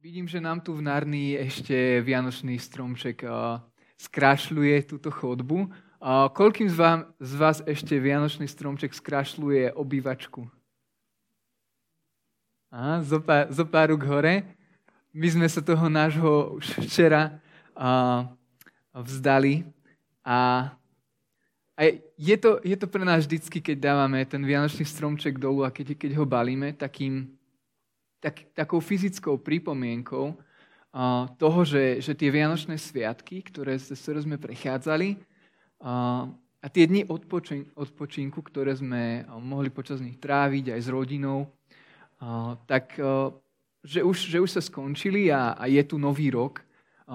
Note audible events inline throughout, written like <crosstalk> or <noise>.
Vidím, že nám tu v Narnii ešte Vianočný stromček skrašľuje túto chodbu. Koľkým z, vám, z vás ešte Vianočný stromček skrašľuje obývačku? Aha, zo, zo pár hore. My sme sa toho nášho už včera a, vzdali. A, a je, to, je to pre nás vždycky, keď dávame ten Vianočný stromček dolu a keď, keď ho balíme, takým, tak, takou fyzickou pripomienkou uh, toho, že, že tie Vianočné sviatky, ktoré, ktoré sme prechádzali uh, a tie dni odpočin, odpočinku, ktoré sme mohli počas nich tráviť aj s rodinou, tak že, už, že už sa skončili a, a je tu nový rok,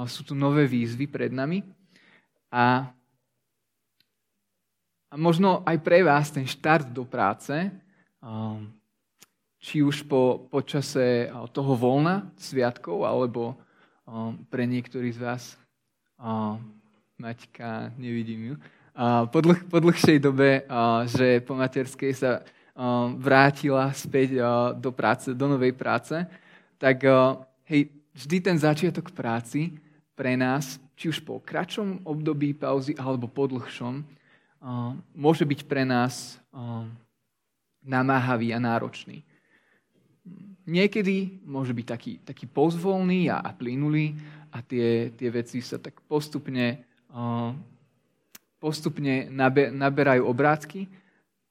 sú tu nové výzvy pred nami. A, a možno aj pre vás ten štart do práce či už po, po čase toho voľna, sviatkov, alebo pre niektorých z vás, Maťka, nevidím ju, po, dlh, po dlhšej dobe, že po materskej sa vrátila späť do práce, do novej práce, tak hej, vždy ten začiatok práci pre nás, či už po kratšom období pauzy alebo po dlhšom, môže byť pre nás namáhavý a náročný niekedy môže byť taký, taký pozvolný a, a plynulý a tie, tie veci sa tak postupne, uh, postupne nabe, naberajú obrázky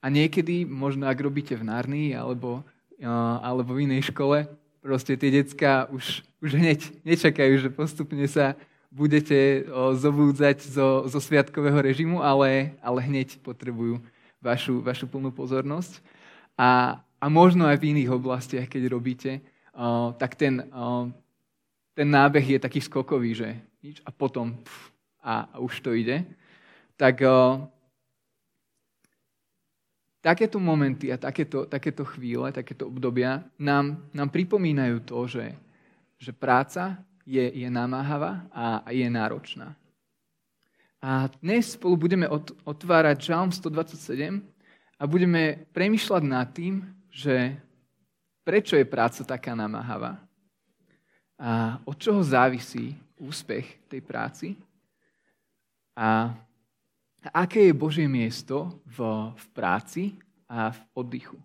a niekedy, možno ak robíte v Narnii alebo, uh, alebo v inej škole, proste tie decka už, už hneď nečakajú, že postupne sa budete uh, zobúdzať zo, zo sviatkového režimu, ale, ale hneď potrebujú vašu, vašu plnú pozornosť. A, a možno aj v iných oblastiach, keď robíte, uh, tak ten, uh, ten nábeh je taký skokový, že nič a potom pf, a, už to ide. Tak uh, takéto momenty a takéto, takéto chvíle, takéto obdobia nám, nám pripomínajú to, že, že práca je, je namáhavá a, a je náročná. A dnes spolu budeme otvárať Žalm 127 a budeme premyšľať nad tým, že prečo je práca taká namáhavá? A od čoho závisí úspech tej práci? A aké je Božie miesto v, v práci a v oddychu.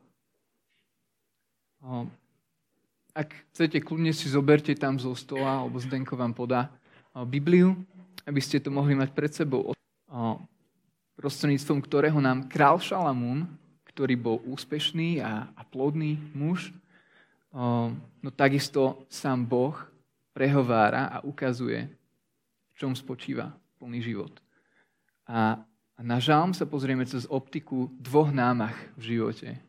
Ak chcete, kľudne si zoberte tam zo stola, alebo Zdenko vám podá Bibliu, aby ste to mohli mať pred sebou. Prostredníctvom ktorého nám král Šalamún ktorý bol úspešný a, a plodný muž, no takisto sám Boh prehovára a ukazuje, v čom spočíva plný život. A, a na žalm sa pozrieme cez optiku dvoch námah v živote.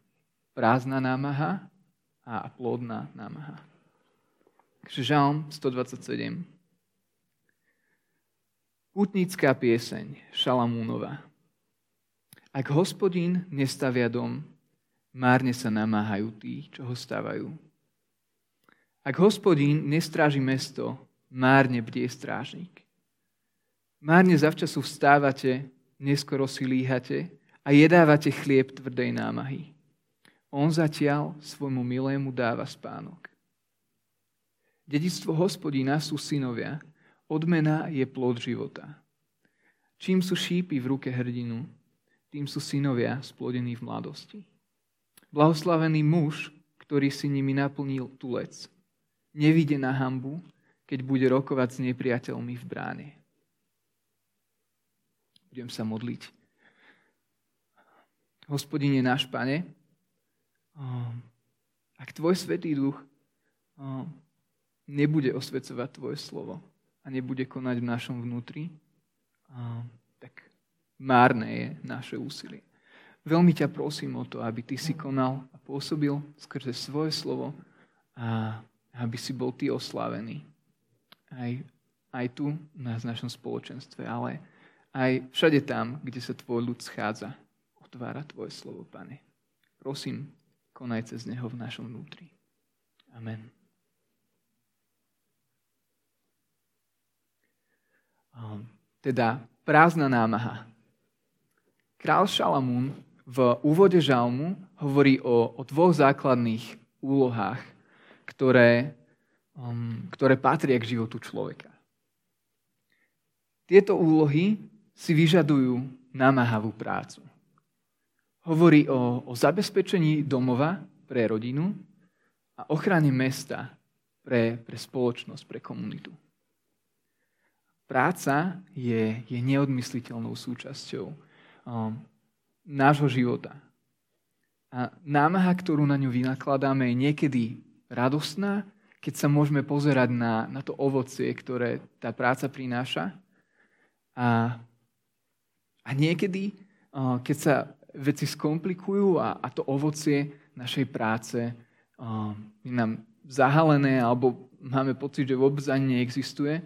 Prázdna námaha a plodná námaha. Žalm 127. Putnická pieseň Šalamúnova. Ak hospodín nestavia dom, márne sa namáhajú tí, čo ho stavajú. Ak hospodín nestráži mesto, márne bdie strážnik. Márne zavčasu vstávate, neskoro si líhate a jedávate chlieb tvrdej námahy. On zatiaľ svojmu milému dáva spánok. Dedictvo hospodina sú synovia, odmena je plod života. Čím sú šípy v ruke hrdinu, tým sú synovia splodení v mladosti. Blahoslavený muž, ktorý si nimi naplnil tulec, nevíde na hambu, keď bude rokovať s nepriateľmi v bráne. Budem sa modliť. Hospodine náš Pane, ak Tvoj Svetý Duch nebude osvecovať Tvoje slovo a nebude konať v našom vnútri, márne je naše úsilie. Veľmi ťa prosím o to, aby ty si konal a pôsobil skrze svoje slovo a aby si bol ty oslávený. Aj, aj tu na našom spoločenstve, ale aj všade tam, kde sa tvoj ľud schádza, otvára tvoje slovo, Pane. Prosím, konaj cez neho v našom vnútri. Amen. Teda prázdna námaha Král Šalamún v úvode žalmu hovorí o, o dvoch základných úlohách, ktoré, um, ktoré patria k životu človeka. Tieto úlohy si vyžadujú namáhavú prácu. Hovorí o, o zabezpečení domova pre rodinu a ochrane mesta pre, pre spoločnosť, pre komunitu. Práca je, je neodmysliteľnou súčasťou nášho života. A námaha, ktorú na ňu vynakladáme, je niekedy radostná, keď sa môžeme pozerať na, na to ovocie, ktoré tá práca prináša. A, a niekedy, uh, keď sa veci skomplikujú a, a to ovocie našej práce uh, je nám zahalené alebo máme pocit, že vôbec ani neexistuje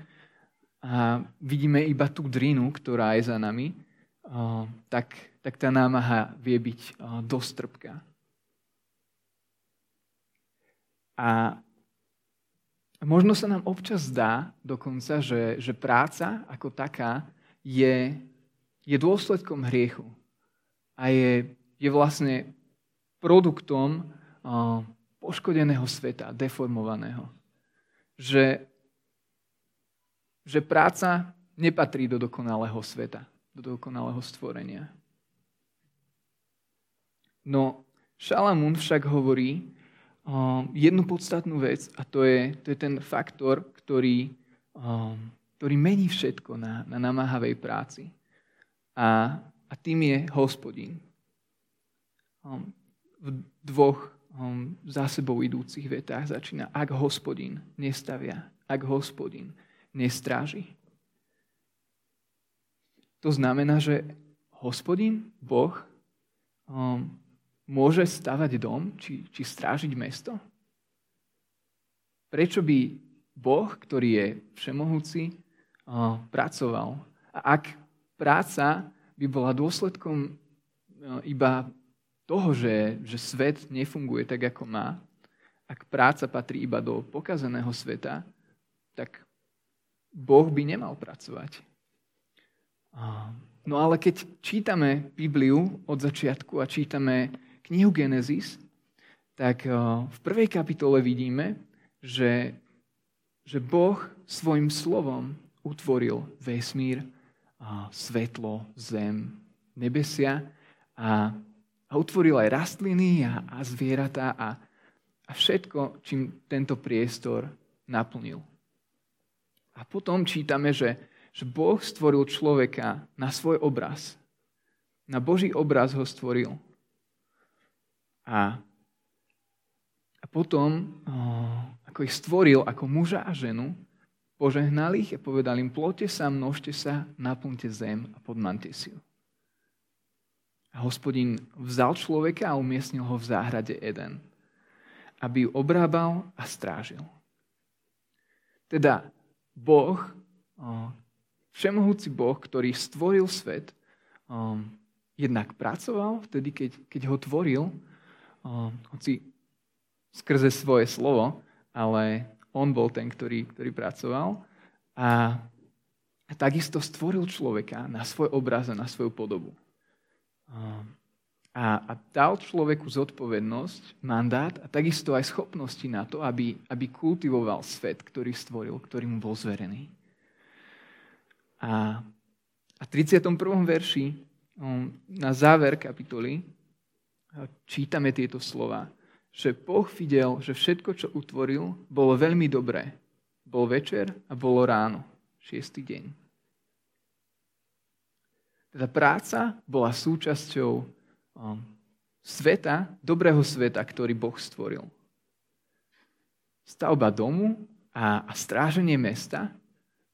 a vidíme iba tú drinu, ktorá je za nami, tak tak tá námaha vie byť dosť trpká. A možno sa nám občas zdá dokonca, že, že práca ako taká je, je dôsledkom hriechu a je, je vlastne produktom poškodeného sveta, deformovaného. Že, že práca nepatrí do dokonalého sveta, do dokonalého stvorenia. No Šalamún však hovorí um, jednu podstatnú vec a to je, to je ten faktor, ktorý, um, ktorý mení všetko na, na namáhavej práci. A, a tým je hospodin. Um, v dvoch um, za sebou idúcich vetách začína, ak hospodin nestavia, ak hospodin nestráži. To znamená, že hospodin, Boh, um, môže stavať dom či, či strážiť mesto? Prečo by Boh, ktorý je všemohúci, pracoval? A ak práca by bola dôsledkom iba toho, že, že svet nefunguje tak, ako má, ak práca patrí iba do pokazeného sveta, tak Boh by nemal pracovať. No ale keď čítame Bibliu od začiatku a čítame knihu Genesis, tak v prvej kapitole vidíme, že, že Boh svojim slovom utvoril vesmír, svetlo, zem, nebesia a, a utvoril aj rastliny a, a zvieratá a, a všetko, čím tento priestor naplnil. A potom čítame, že, že Boh stvoril človeka na svoj obraz. Na Boží obraz ho stvoril. A, a potom, ako ich stvoril ako muža a ženu, požehnal ich a povedal im, plote sa, množte sa, naplňte zem a podmante si ju. A hospodin vzal človeka a umiestnil ho v záhrade Eden, aby ju obrábal a strážil. Teda Boh, všemohúci Boh, ktorý stvoril svet, jednak pracoval vtedy, keď, keď ho tvoril, hoci skrze svoje slovo, ale on bol ten, ktorý, ktorý pracoval. A, takisto stvoril človeka na svoj obraz a na svoju podobu. A, a dal človeku zodpovednosť, mandát a takisto aj schopnosti na to, aby, aby kultivoval svet, ktorý stvoril, ktorý mu bol zverený. A, a v 31. verši, na záver kapitoly, čítame tieto slova, že Boh videl, že všetko, čo utvoril, bolo veľmi dobré. Bol večer a bolo ráno, šiestý deň. Teda práca bola súčasťou um, sveta, dobrého sveta, ktorý Boh stvoril. Stavba domu a stráženie mesta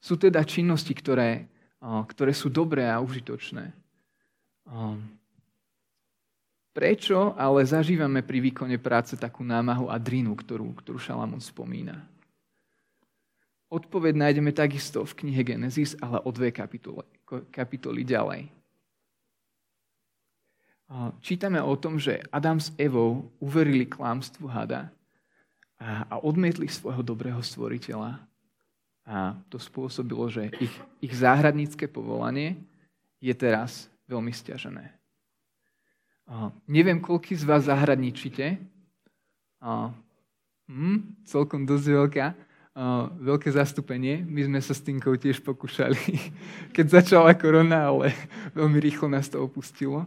sú teda činnosti, ktoré, ktoré sú dobré a užitočné. Prečo ale zažívame pri výkone práce takú námahu a drinu, ktorú, ktorú Šalamún spomína? Odpoveď nájdeme takisto v knihe Genesis, ale o dve kapitoly, kapitoly ďalej. Čítame o tom, že Adam s Evou uverili klámstvu hada a odmietli svojho dobrého stvoriteľa. A to spôsobilo, že ich, ich záhradnícke povolanie je teraz veľmi stiažené. Neviem, koľký z vás zahradničíte. Hm, celkom dosť veľká uh, veľké zastúpenie. My sme sa s Tinkou tiež pokúšali, <laughs> keď začala korona, ale veľmi rýchlo nás to opustilo.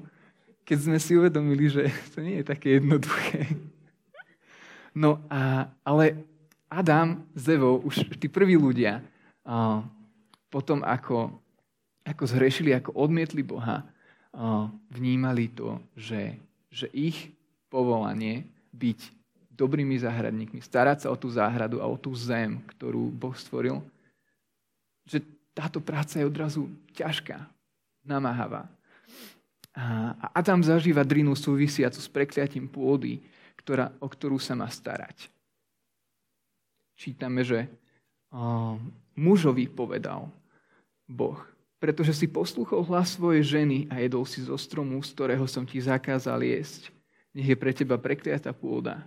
Keď sme si uvedomili, že to nie je také jednoduché. No a, ale Adam s Evou, už tí prví ľudia, potom ako, ako zhrešili, ako odmietli Boha, vnímali to, že, že ich povolanie byť dobrými záhradníkmi, starať sa o tú záhradu a o tú zem, ktorú Boh stvoril, že táto práca je odrazu ťažká, namáhavá. A Adam zažíva drinu súvisiacu s prekliatím pôdy, ktorá, o ktorú sa má starať. Čítame, že mužovi povedal Boh, pretože si poslúchol hlas svojej ženy a jedol si zo stromu, z ktorého som ti zakázal jesť nech je pre teba prekliatá pôda.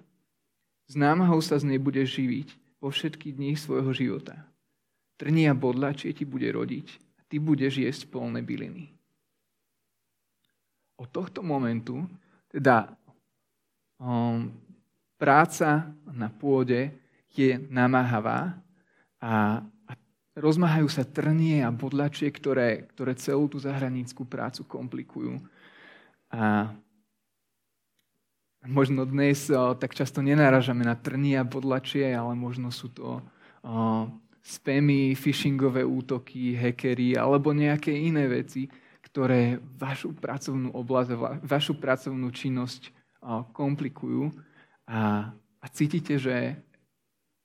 S námahou sa z nej budeš živiť vo všetky dní svojho života. Trnia bodlačie ti bude rodiť a ty budeš jesť polné byliny. Od tohto momentu, teda um, práca na pôde je namáhavá a, a rozmáhajú sa trnie a bodlačie, ktoré, ktoré celú tú zahranickú prácu komplikujú. A Možno dnes o, tak často nenáražame na trny a bodlačie, ale možno sú to o, spamy, phishingové útoky, hackery alebo nejaké iné veci, ktoré vašu pracovnú oblasť, vašu pracovnú činnosť komplikujú a, a cítite, že,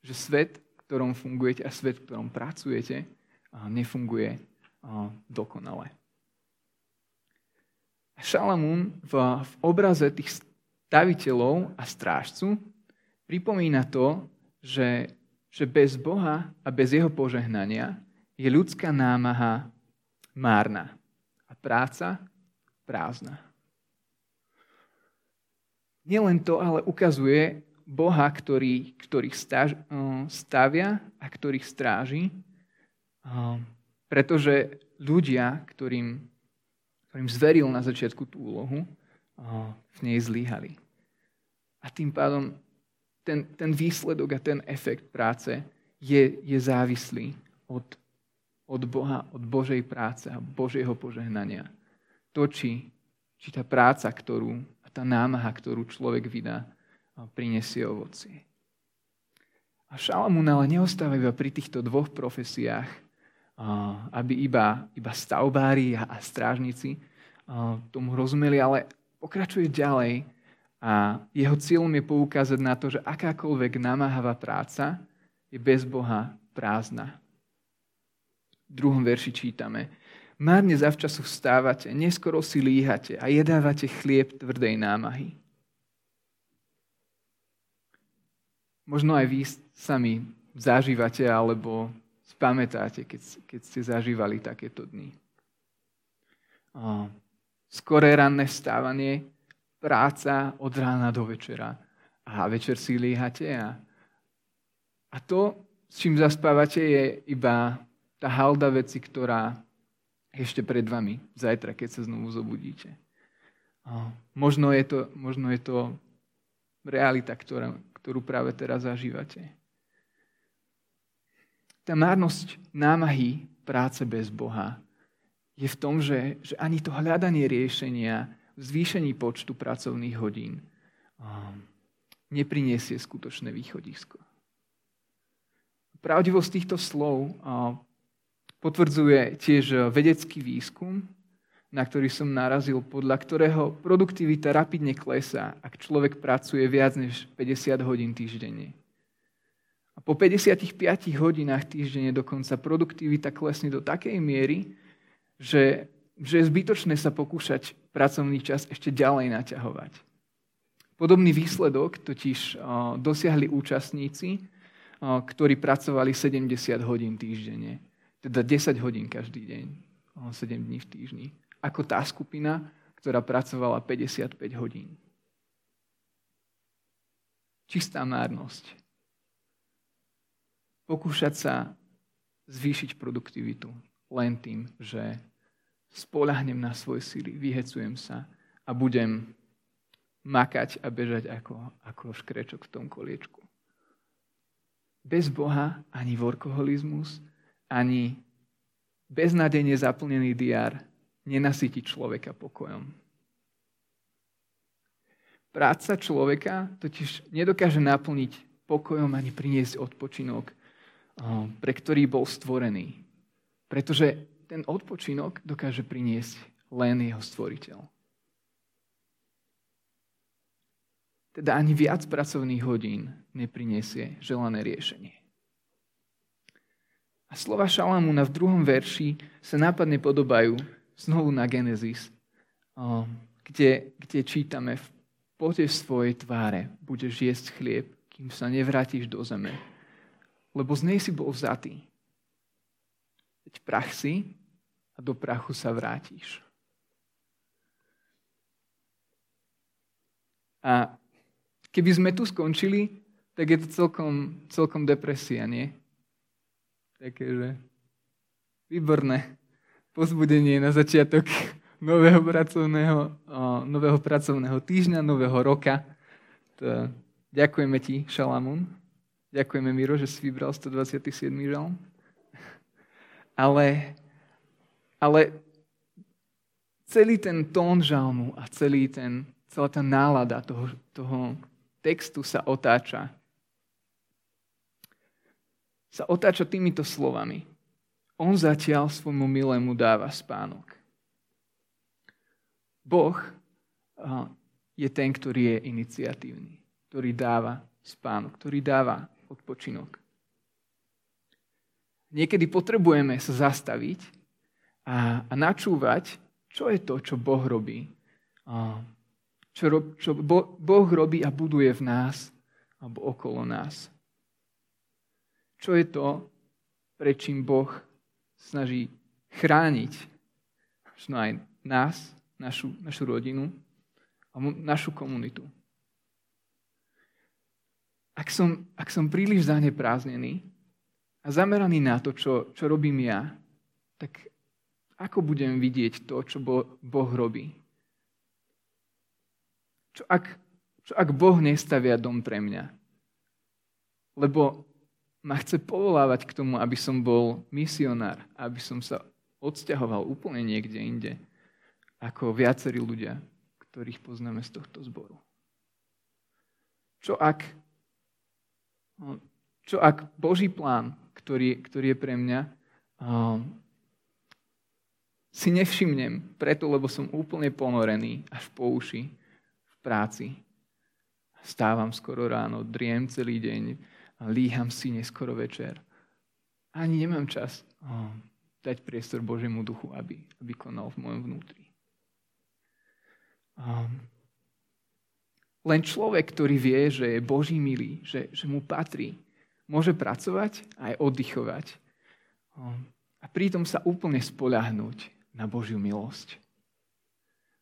že svet, v ktorom fungujete a svet, v ktorom pracujete, nefunguje dokonale. Šalamún v, v obraze tých staviteľov a strážcu, pripomína to, že, že bez Boha a bez jeho požehnania je ľudská námaha márna a práca prázdna. Nielen to, ale ukazuje Boha, ktorý, ktorých staž, stavia a ktorých stráži, pretože ľudia, ktorým, ktorým zveril na začiatku tú úlohu, v nej zlíhali. A tým pádom ten, ten výsledok a ten efekt práce je, je závislý od, od Boha, od Božej práce a Božieho požehnania. To, či, či tá práca, ktorú, a tá námaha, ktorú človek vydá, prinesie ovocie. A Šalamún ale neostáva iba pri týchto dvoch profesiách, aby iba, iba stavbári a, a strážnici tomu rozumeli, ale pokračuje ďalej a jeho cieľom je poukázať na to, že akákoľvek namáhavá práca je bez Boha prázdna. V druhom verši čítame. Márne zavčasu vstávate, neskoro si líhate a jedávate chlieb tvrdej námahy. Možno aj vy sami zažívate alebo spamätáte, keď, keď ste zažívali takéto dny. Skoré ranné vstávanie, práca od rána do večera. A večer si líhate a, a to, s čím zaspávate, je iba tá halda veci, ktorá ešte pred vami, zajtra, keď sa znovu zobudíte. Možno je to, možno je to realita, ktorá, ktorú práve teraz zažívate. Tá márnosť námahy práce bez Boha je v tom, že, že ani to hľadanie riešenia v zvýšení počtu pracovných hodín um, nepriniesie skutočné východisko. Pravdivosť týchto slov uh, potvrdzuje tiež vedecký výskum, na ktorý som narazil, podľa ktorého produktivita rapidne klesá, ak človek pracuje viac než 50 hodín týždenne. A po 55 hodinách týždenne dokonca produktivita klesne do takej miery, že, že je zbytočné sa pokúšať pracovný čas ešte ďalej naťahovať. Podobný výsledok totiž dosiahli účastníci, ktorí pracovali 70 hodín týždenne. Teda 10 hodín každý deň, 7 dní v týždni. Ako tá skupina, ktorá pracovala 55 hodín. Čistá márnosť. Pokúšať sa zvýšiť produktivitu len tým, že spolahnem na svoje síly, vyhecujem sa a budem makať a bežať ako, ako škrečok v tom koliečku. bez Boha ani workoholizmus, ani beznadejne zaplnený diár nenasytí človeka pokojom. Práca človeka totiž nedokáže naplniť pokojom ani priniesť odpočinok, pre ktorý bol stvorený. Pretože ten odpočinok dokáže priniesť len jeho stvoriteľ. Teda ani viac pracovných hodín nepriniesie želané riešenie. A slova Šalamúna v druhom verši sa nápadne podobajú znovu na Genesis, kde, kde čítame v pote svojej tváre budeš jesť chlieb, kým sa nevrátiš do zeme, lebo z nej si bol vzatý. Veď prach si a do prachu sa vrátiš. A keby sme tu skončili, tak je to celkom, celkom depresia, nie? Také, výborné pozbudenie na začiatok <laughs> nového pracovného, nového pracovného týždňa, nového roka. To, ďakujeme ti, Šalamún. Ďakujeme, Miro, že si vybral 127. žalm. <laughs> Ale, ale celý ten tón žalmu a celý ten, celá tá nálada toho, toho textu sa otáča sa otáča týmito slovami. On zatiaľ svojmu milému dáva spánok. Boh je ten, ktorý je iniciatívny, ktorý dáva spánok, ktorý dáva odpočinok. Niekedy potrebujeme sa zastaviť a, a načúvať, čo je to, čo Boh robí. Čo, čo Boh robí a buduje v nás alebo okolo nás. Čo je to, prečím Boh snaží chrániť možno aj nás, našu, našu rodinu a našu komunitu. Ak som, ak som príliš zanepráznený a zameraný na to, čo, čo robím ja, tak ako budem vidieť to, čo Boh robí? Čo ak, čo ak Boh nestavia dom pre mňa? Lebo ma chce povolávať k tomu, aby som bol misionár, aby som sa odsťahoval úplne niekde inde, ako viacerí ľudia, ktorých poznáme z tohto zboru. Čo ak, čo ak Boží plán, ktorý, ktorý je pre mňa, um, si nevšimnem, preto, lebo som úplne ponorený až po uši v práci. Stávam skoro ráno, driem celý deň, líham si neskoro večer. Ani nemám čas dať priestor Božiemu duchu, aby, aby konal v mojom vnútri. Len človek, ktorý vie, že je Boží milý, že, že mu patrí, môže pracovať aj oddychovať. A pritom sa úplne spoľahnúť na Božiu milosť.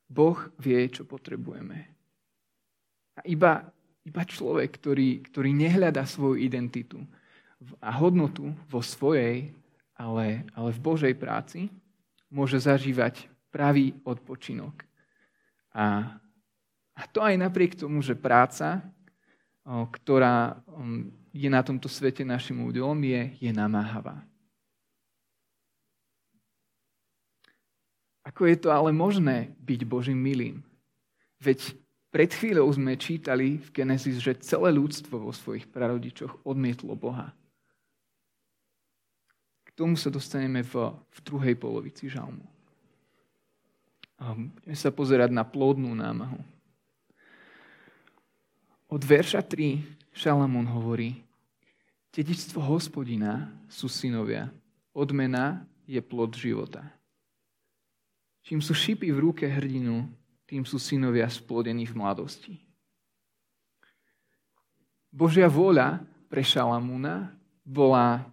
Boh vie, čo potrebujeme. A iba iba človek, ktorý, ktorý nehľada svoju identitu a hodnotu vo svojej, ale, ale v Božej práci, môže zažívať pravý odpočinok. A, a to aj napriek tomu, že práca, ktorá je na tomto svete našim údelom, je, je namáhavá. Ako je to ale možné byť Božím milým? Veď pred chvíľou sme čítali v Genesis, že celé ľudstvo vo svojich prarodičoch odmietlo Boha. K tomu sa dostaneme v, v druhej polovici žalmu. Budeme sa pozerať na plodnú námahu. Od verša 3 Šalamún hovorí, Dedičstvo hospodina sú synovia, odmena je plod života. Čím sú šipy v ruke hrdinu, tým sú synovia splodení v mladosti. Božia vôľa pre Šalamúna bola,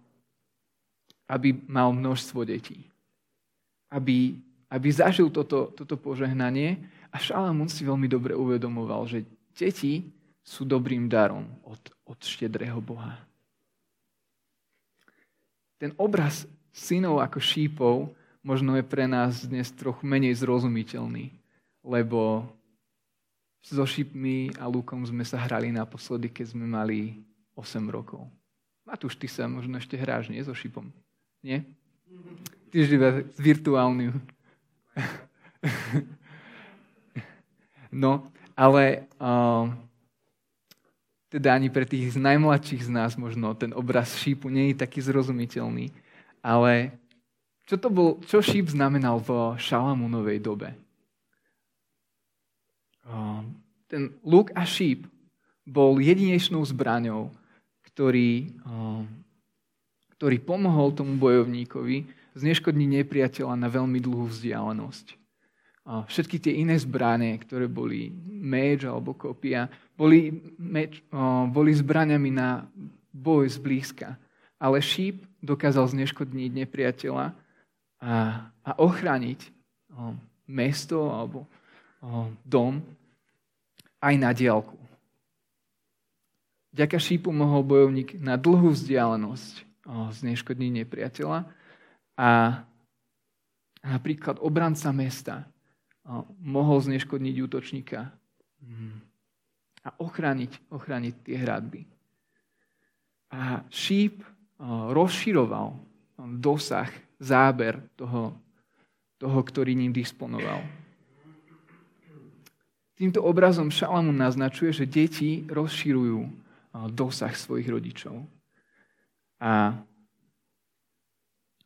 aby mal množstvo detí. Aby, aby zažil toto, toto požehnanie a Šalamún si veľmi dobre uvedomoval, že deti sú dobrým darom od, od štedrého Boha. Ten obraz synov ako šípov možno je pre nás dnes trochu menej zrozumiteľný lebo so šipmi a lukom sme sa hrali naposledy, keď sme mali 8 rokov. Matúš, ty sa možno ešte hráš, nie? So šipom. Nie? Ty živé s virtuálnym. <laughs> no, ale uh, teda ani pre tých z najmladších z nás možno ten obraz šípu nie je taký zrozumiteľný. Ale čo to bol, čo šíp znamenal v Šalamúnovej dobe? Uh, ten luk a šíp bol jedinečnou zbraňou, ktorý, uh, ktorý pomohol tomu bojovníkovi zneškodniť nepriateľa na veľmi dlhú vzdialenosť všetky tie iné zbranie, ktoré boli meč alebo kopia, boli, meč, boli zbraniami na boj zblízka. Ale šíp dokázal zneškodniť nepriateľa a, a ochrániť mesto alebo dom aj na diálku. Vďaka šípu mohol bojovník na dlhú vzdialenosť zneškodniť nepriateľa a napríklad obranca mesta mohol zneškodniť útočníka mm. a ochrániť, ochrániť tie hradby. A šíp rozširoval dosah, záber toho, toho, ktorý ním disponoval. Týmto obrazom Šalamún naznačuje, že deti rozširujú dosah svojich rodičov. A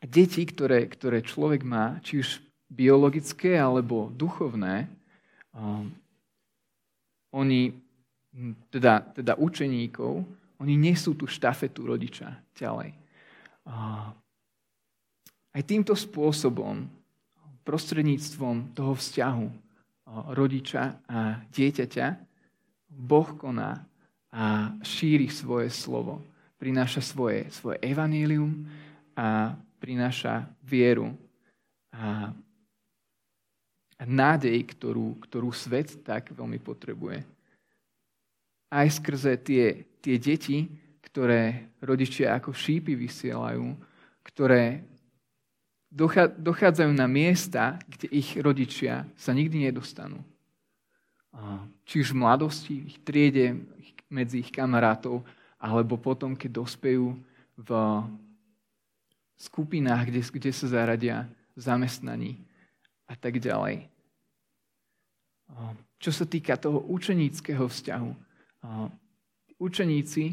deti, ktoré, ktoré človek má, či už biologické alebo duchovné, oni, teda, teda učeníkov, oni nesú tú štafetu rodiča ďalej. Aj týmto spôsobom, prostredníctvom toho vzťahu rodiča a dieťaťa, Boh koná a šíri svoje slovo. Prináša svoje, svoje evanílium a prináša vieru a nádej, ktorú, ktorú svet tak veľmi potrebuje. Aj skrze tie, tie deti, ktoré rodičia ako šípy vysielajú, ktoré dochádzajú na miesta, kde ich rodičia sa nikdy nedostanú. Či už v mladosti, v ich triede, medzi ich kamarátov, alebo potom, keď dospejú v skupinách, kde, kde sa zaradia v zamestnaní a tak ďalej. Čo sa týka toho učeníckého vzťahu, učeníci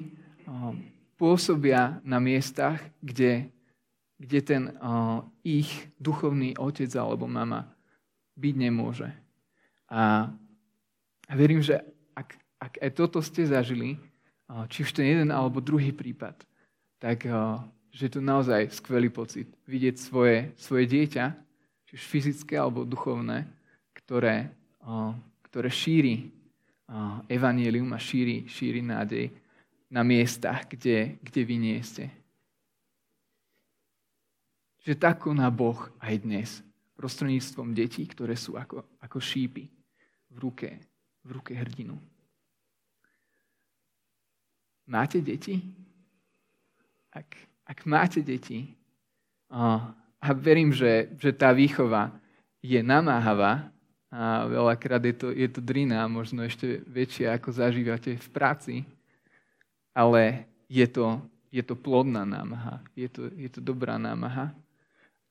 pôsobia na miestach, kde, kde ten ich duchovný otec alebo mama byť nemôže. A verím, že ak, ak aj toto ste zažili, či už ten jeden alebo druhý prípad, tak že je to naozaj skvelý pocit vidieť svoje, svoje dieťa, či už fyzické alebo duchovné, ktoré ktoré šíri evanielium a šíri, šíri nádej na miestach, kde, kde vy nie ste. Že tak koná Boh aj dnes prostredníctvom detí, ktoré sú ako, ako šípy v ruke, v ruke hrdinu. Máte deti? Ak, ak máte deti, a verím, že, že tá výchova je namáhavá, a veľakrát je to, je to drina, možno ešte väčšia, ako zažívate v práci, ale je to, je to plodná námaha, je to, je to dobrá námaha.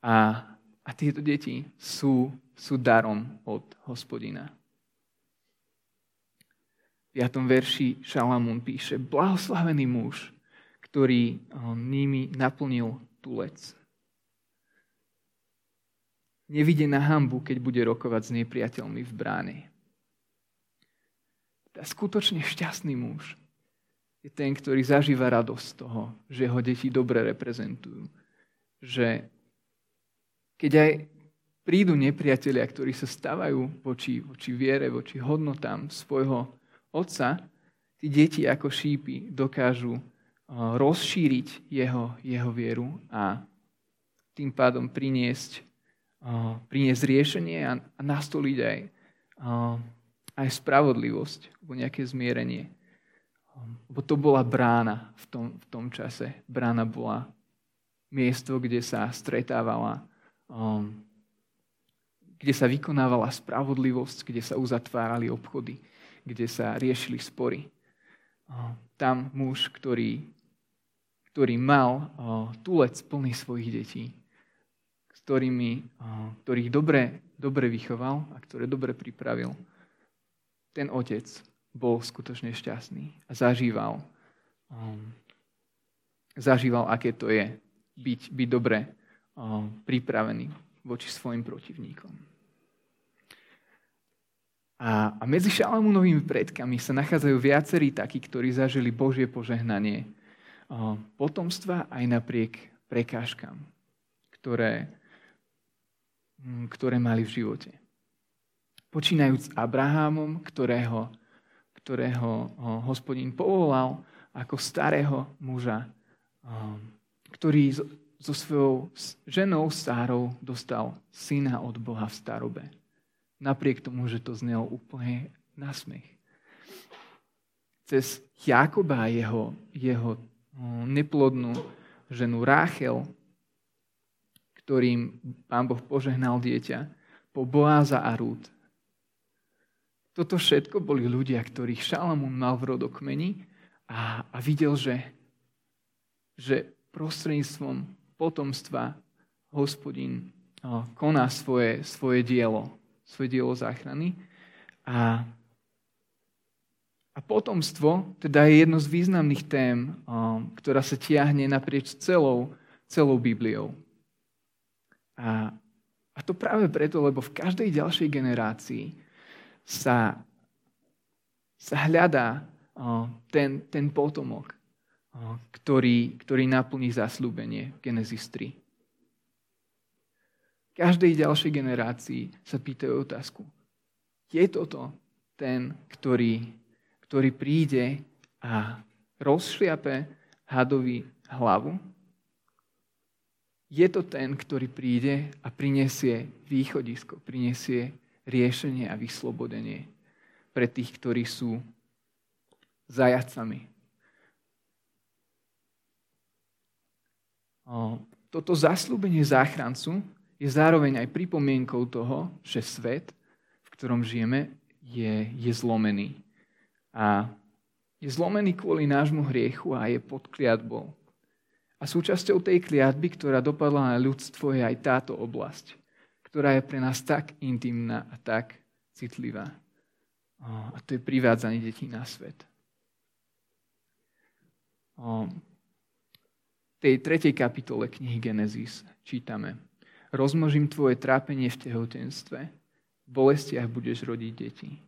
A, a tieto deti sú, sú darom od hospodina. V 5. verši Šalamún píše, blahoslavený muž, ktorý nimi naplnil tulec nevidie na hambu, keď bude rokovať s nepriateľmi v bráne. Tá skutočne šťastný muž je ten, ktorý zažíva radosť z toho, že ho deti dobre reprezentujú. Že keď aj prídu nepriatelia, ktorí sa stávajú voči, voči viere, voči hodnotám svojho otca, tí deti ako šípy dokážu rozšíriť jeho, jeho vieru a tým pádom priniesť priniesť riešenie a, a nastoliť aj, aj spravodlivosť alebo nejaké zmierenie. Lebo to bola brána v tom, v tom čase. Brána bola miesto, kde sa stretávala, kde sa vykonávala spravodlivosť, kde sa uzatvárali obchody, kde sa riešili spory. Tam muž, ktorý, ktorý mal tulec plný svojich detí, ktorými, ktorých dobre, dobre vychoval a ktoré dobre pripravil, ten otec bol skutočne šťastný a zažíval, um, zažíval, aké to je byť, byť dobre um, pripravený voči svojim protivníkom. A, a medzi Šalamúnovými predkami sa nachádzajú viacerí takí, ktorí zažili Božie požehnanie potomstva aj napriek prekážkam, ktoré, ktoré mali v živote. Počínajúc Abrahámom, ktorého ktorého hospodín povolal ako starého muža, ktorý so svojou ženou stárou dostal syna od Boha v starobe. Napriek tomu, že to znelo úplne na smech. Cez Jakoba a jeho, jeho neplodnú ženu Ráchel, ktorým pán Boh požehnal dieťa, po Boáza a Rút, toto všetko boli ľudia, ktorých Šalamún mal v rodokmeni a, a videl, že, že prostredníctvom potomstva hospodin koná svoje, svoje dielo, svoje dielo záchrany. A, a potomstvo teda je jedno z významných tém, ktorá sa tiahne naprieč celou, celou Bibliou. A, a to práve preto, lebo v každej ďalšej generácii sa, sa hľadá ten, ten potomok, ktorý, ktorý naplní zaslúbenie Genesis 3. Každej ďalšej generácii sa pýtajú otázku. Je toto ten, ktorý, ktorý príde a rozšliape hadovi hlavu? Je to ten, ktorý príde a prinesie východisko, prinesie riešenie a vyslobodenie pre tých, ktorí sú zajacami. Toto zaslúbenie záchrancu je zároveň aj pripomienkou toho, že svet, v ktorom žijeme, je, je zlomený. A je zlomený kvôli nášmu hriechu a je pod kliatbou. A súčasťou tej kliatby, ktorá dopadla na ľudstvo, je aj táto oblasť ktorá je pre nás tak intimná a tak citlivá. A to je privádzanie detí na svet. Tej tretej kapitole knihy Genesis čítame Rozmnožím tvoje trápenie v tehotenstve, v bolestiach budeš rodiť deti.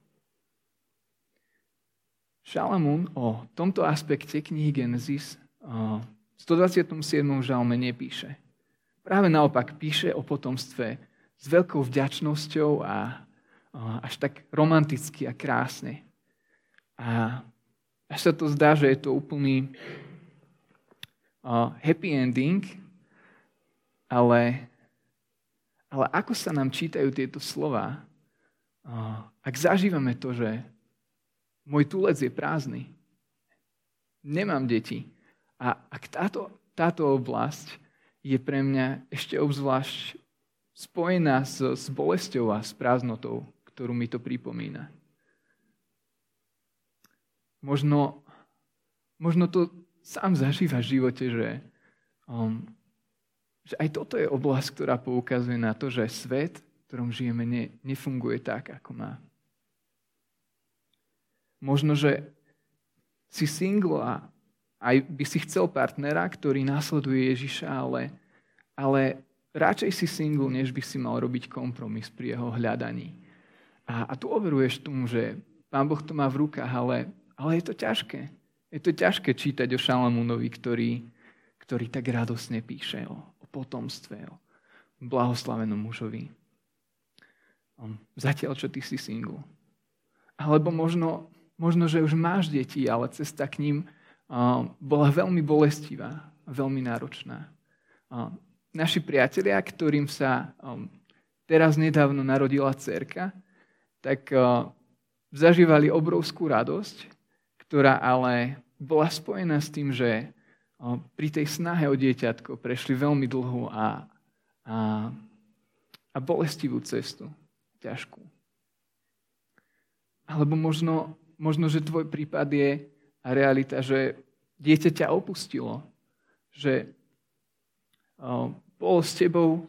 Šalamún o tomto aspekte knihy Genesis v 127. žalme nepíše. Práve naopak píše o potomstve s veľkou vďačnosťou a až tak romanticky a krásne. A až sa to zdá, že je to úplný happy ending, ale, ale ako sa nám čítajú tieto slova, ak zažívame to, že môj túlec je prázdny, nemám deti a ak táto, táto oblasť je pre mňa ešte obzvlášť spojená s, s bolesťou a s prázdnotou, ktorú mi to pripomína. Možno, možno to sám zažíva v živote, že, um, že aj toto je oblasť, ktorá poukazuje na to, že svet, v ktorom žijeme, ne, nefunguje tak, ako má. Možno, že si single a aj by si chcel partnera, ktorý následuje Ježiša, ale, ale radšej si single, než by si mal robiť kompromis pri jeho hľadaní. A, a tu overuješ tomu, že Pán Boh to má v rukách, ale, ale je to ťažké. Je to ťažké čítať o Šalamúnovi, ktorý, ktorý tak radosne píše o, o potomstve, o blahoslavenom mužovi. Zatiaľ, čo ty si single. Alebo možno, možno, že už máš deti, ale cesta k ním bola veľmi bolestivá, veľmi náročná naši priatelia, ktorým sa teraz nedávno narodila cerka, tak zažívali obrovskú radosť, ktorá ale bola spojená s tým, že pri tej snahe o dieťatko prešli veľmi dlhú a, a, a bolestivú cestu, ťažkú. Alebo možno, možno, že tvoj prípad je realita, že dieťa ťa opustilo že bolo s tebou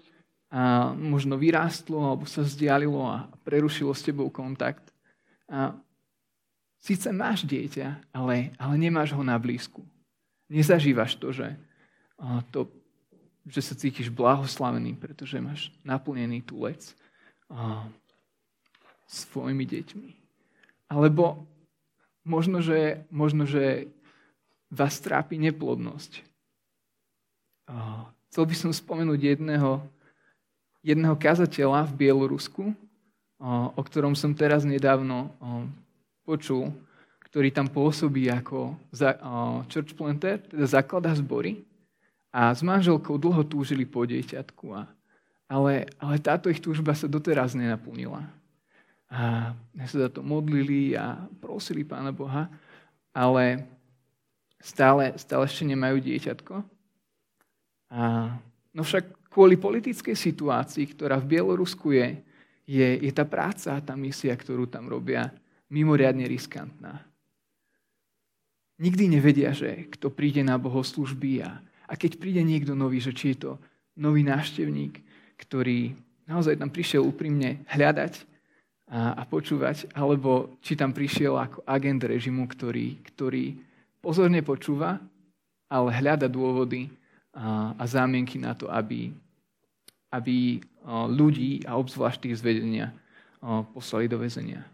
a možno vyrástlo alebo sa vzdialilo a prerušilo s tebou kontakt. A síce máš dieťa, ale, ale nemáš ho na blízku. Nezažívaš to, že, to, že sa cítiš blahoslavený, pretože máš naplnený tulec svojimi deťmi. Alebo možno, že, možno, že vás trápi neplodnosť. Chcel by som spomenúť jedného, jedného kazateľa v Bielorusku, o ktorom som teraz nedávno počul, ktorý tam pôsobí ako church planter, teda zakladá zbory a s manželkou dlho túžili po dieťatku. A, ale, ale táto ich túžba sa doteraz nenaplnila. A sa za to modlili a prosili Pána Boha, ale stále, stále ešte nemajú dieťatko. A, no však kvôli politickej situácii, ktorá v Bielorusku je, je, je tá práca tá misia, ktorú tam robia, mimoriadne riskantná. Nikdy nevedia, že kto príde na bohoslužby a, a keď príde niekto nový, že či je to nový návštevník, ktorý naozaj tam prišiel úprimne hľadať a, a počúvať, alebo či tam prišiel ako agent režimu, ktorý, ktorý pozorne počúva, ale hľada dôvody a, a zámienky na to, aby, aby ľudí a obzvlášť tých z poslali do väzenia.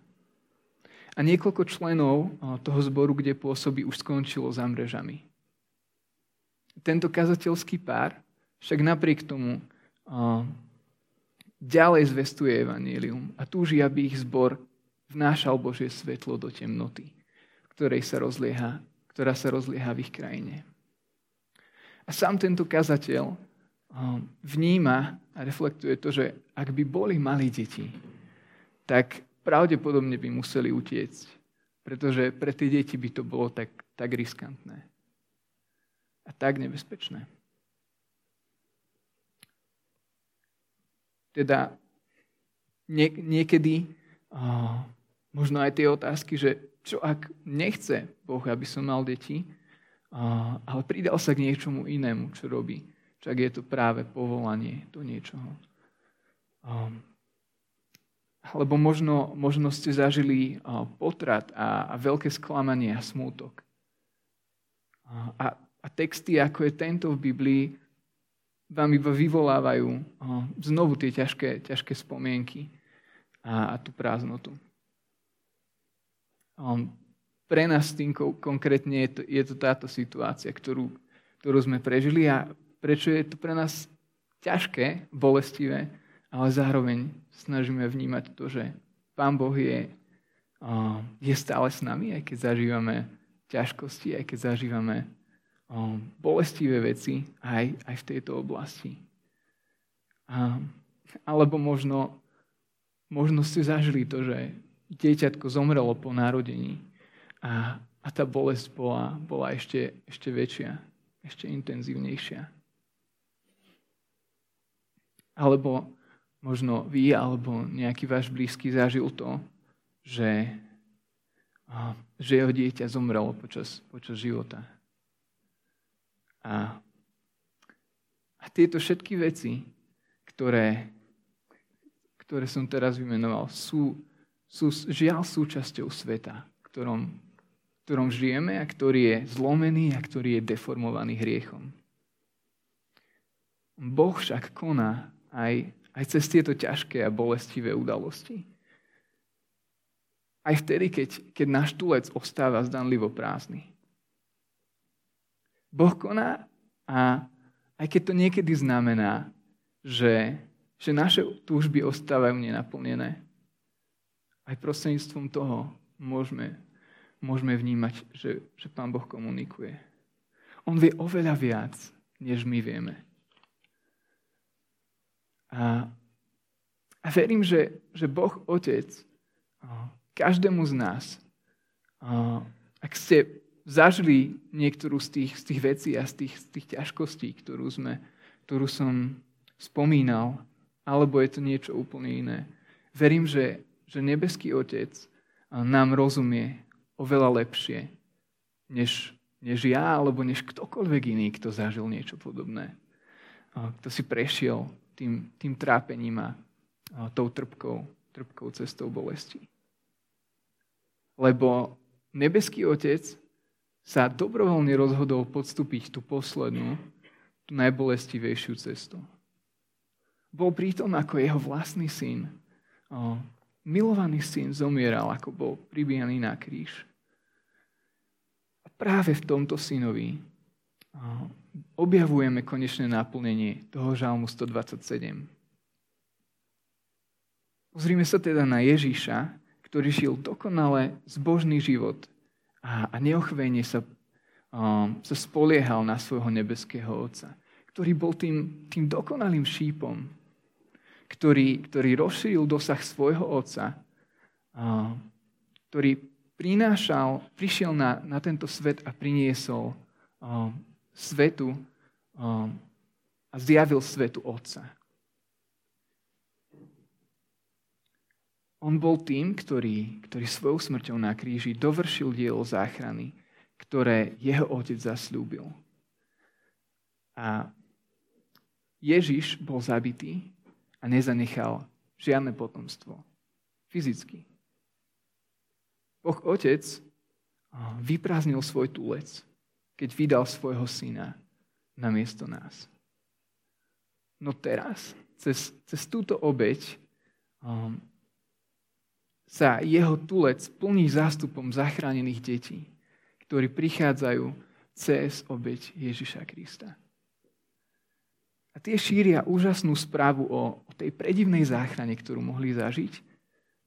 A niekoľko členov toho zboru, kde pôsobí, už skončilo za mrežami. Tento kazateľský pár však napriek tomu ďalej zvestuje evanílium a túži, aby ich zbor vnášal Božie svetlo do temnoty, ktorej sa rozlieha, ktorá sa rozlieha v ich krajine. A sám tento kazateľ vníma a reflektuje to, že ak by boli mali deti, tak pravdepodobne by museli utiecť, pretože pre tie deti by to bolo tak, tak riskantné a tak nebezpečné. Teda nie, niekedy uh, možno aj tie otázky, že čo ak nechce Boh, aby som mal deti, ale pridal sa k niečomu inému, čo robí. Čak je to práve povolanie do niečoho. Alebo možno, možno ste zažili potrat a, a veľké sklamanie a smútok. A, a texty, ako je tento v Biblii, vám iba vyvolávajú znovu tie ťažké, ťažké spomienky a, a tú prázdnotu. Pre nás tým konkrétne je to, je to táto situácia, ktorú, ktorú sme prežili. A prečo je to pre nás ťažké, bolestivé, ale zároveň snažíme vnímať to, že Pán Boh je, je stále s nami, aj keď zažívame ťažkosti, aj keď zažívame bolestivé veci aj, aj v tejto oblasti. A, alebo možno, možno ste zažili to, že dieťatko zomrelo po narodení a, a tá bolesť bola, bola ešte, ešte väčšia, ešte intenzívnejšia. Alebo možno vy alebo nejaký váš blízky zažil to, že, že jeho dieťa zomrelo počas, počas života. A, a tieto všetky veci, ktoré, ktoré som teraz vymenoval, sú, sú žiaľ súčasťou sveta, ktorom ktorom žijeme a ktorý je zlomený a ktorý je deformovaný hriechom. Boh však koná aj, aj cez tieto ťažké a bolestivé udalosti. Aj vtedy, keď, keď náš tulec ostáva zdanlivo prázdny. Boh koná a aj keď to niekedy znamená, že, že naše túžby ostávajú nenaplnené, aj prostredníctvom toho môžeme môžeme vnímať, že, že Pán Boh komunikuje. On vie oveľa viac, než my vieme. A, a verím, že, že Boh Otec každému z nás, ak ste zažili niektorú z tých, z tých vecí a z tých, z tých ťažkostí, ktorú, sme, ktorú som spomínal, alebo je to niečo úplne iné. Verím, že, že nebeský Otec nám rozumie oveľa lepšie, než, než ja, alebo než ktokoľvek iný, kto zažil niečo podobné. Kto si prešiel tým, tým trápením a tou trpkou, trpkou cestou bolesti. Lebo nebeský Otec sa dobrovoľne rozhodol podstúpiť tú poslednú, tú najbolestivejšiu cestu. Bol prítom ako jeho vlastný syn. milovaný syn zomieral, ako bol pribíjaný na kríž. A práve v tomto synovi objavujeme konečné naplnenie toho žalmu 127. Pozrime sa teda na Ježíša, ktorý žil dokonale zbožný život a, a neochvejne sa, um, sa spoliehal na svojho nebeského Otca, ktorý bol tým, tým dokonalým šípom, ktorý, ktorý rozšíril dosah svojho Otca, uh, ktorý prinášal, prišiel na, na tento svet a priniesol uh, svetu um, a zjavil svetu Otca. On bol tým, ktorý, ktorý svojou smrťou na kríži dovršil dielo záchrany, ktoré jeho otec zaslúbil. A Ježiš bol zabitý a nezanechal žiadne potomstvo. Fyzicky. Boh Otec vyprázdnil svoj túlec, keď vydal svojho syna na miesto nás. No teraz, cez, cez túto obeď, um, sa jeho tulec plní zástupom zachránených detí, ktorí prichádzajú cez obeď Ježiša Krista. A tie šíria úžasnú správu o, o tej predivnej záchrane, ktorú mohli zažiť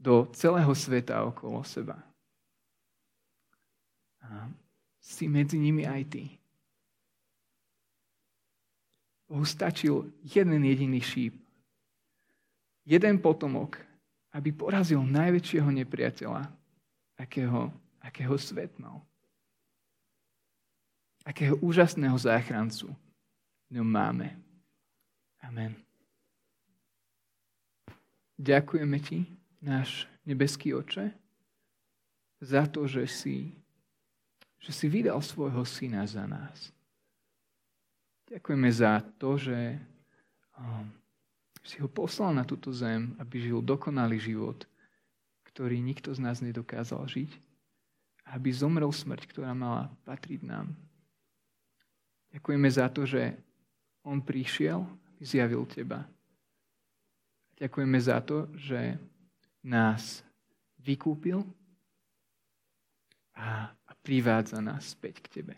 do celého sveta okolo seba. Si medzi nimi aj ty. Bohu stačil jeden jediný šíp. Jeden potomok, aby porazil najväčšieho nepriateľa, akého, akého svet mal. Akého úžasného záchrancu ňom máme. Amen. Ďakujeme ti, náš nebeský oče, za to, že si, že si vydal svojho syna za nás. Ďakujeme za to, že um, si ho poslal na túto zem, aby žil dokonalý život, ktorý nikto z nás nedokázal žiť. Aby zomrel smrť, ktorá mala patriť nám. Ďakujeme za to, že on prišiel, aby zjavil teba. Ďakujeme za to, že nás vykúpil a privádza nás späť k tebe.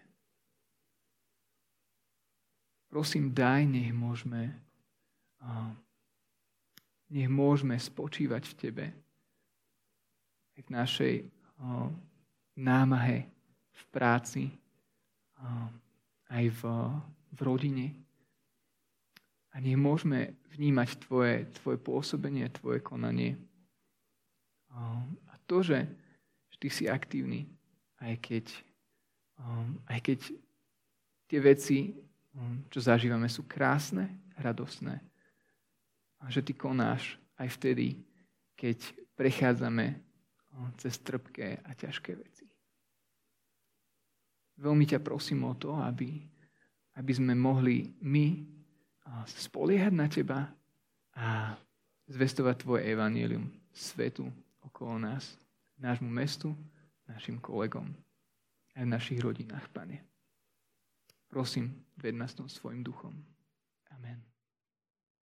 Prosím, daj, nech môžeme nech môžeme spočívať v Tebe. V našej námahe, v práci, aj v, v rodine. A nech môžeme vnímať Tvoje, tvoje pôsobenie, Tvoje konanie. A to, že Ty si aktívny, aj keď, o, aj keď tie veci, čo zažívame, sú krásne, radosné, a že Ty konáš aj vtedy, keď prechádzame cez trpké a ťažké veci. Veľmi ťa prosím o to, aby, aby sme mohli my spoliehať na Teba a zvestovať Tvoje evanílium svetu okolo nás, nášmu mestu, našim kolegom, aj v našich rodinách, Pane. Prosím, ved nás tom svojim duchom. Amen.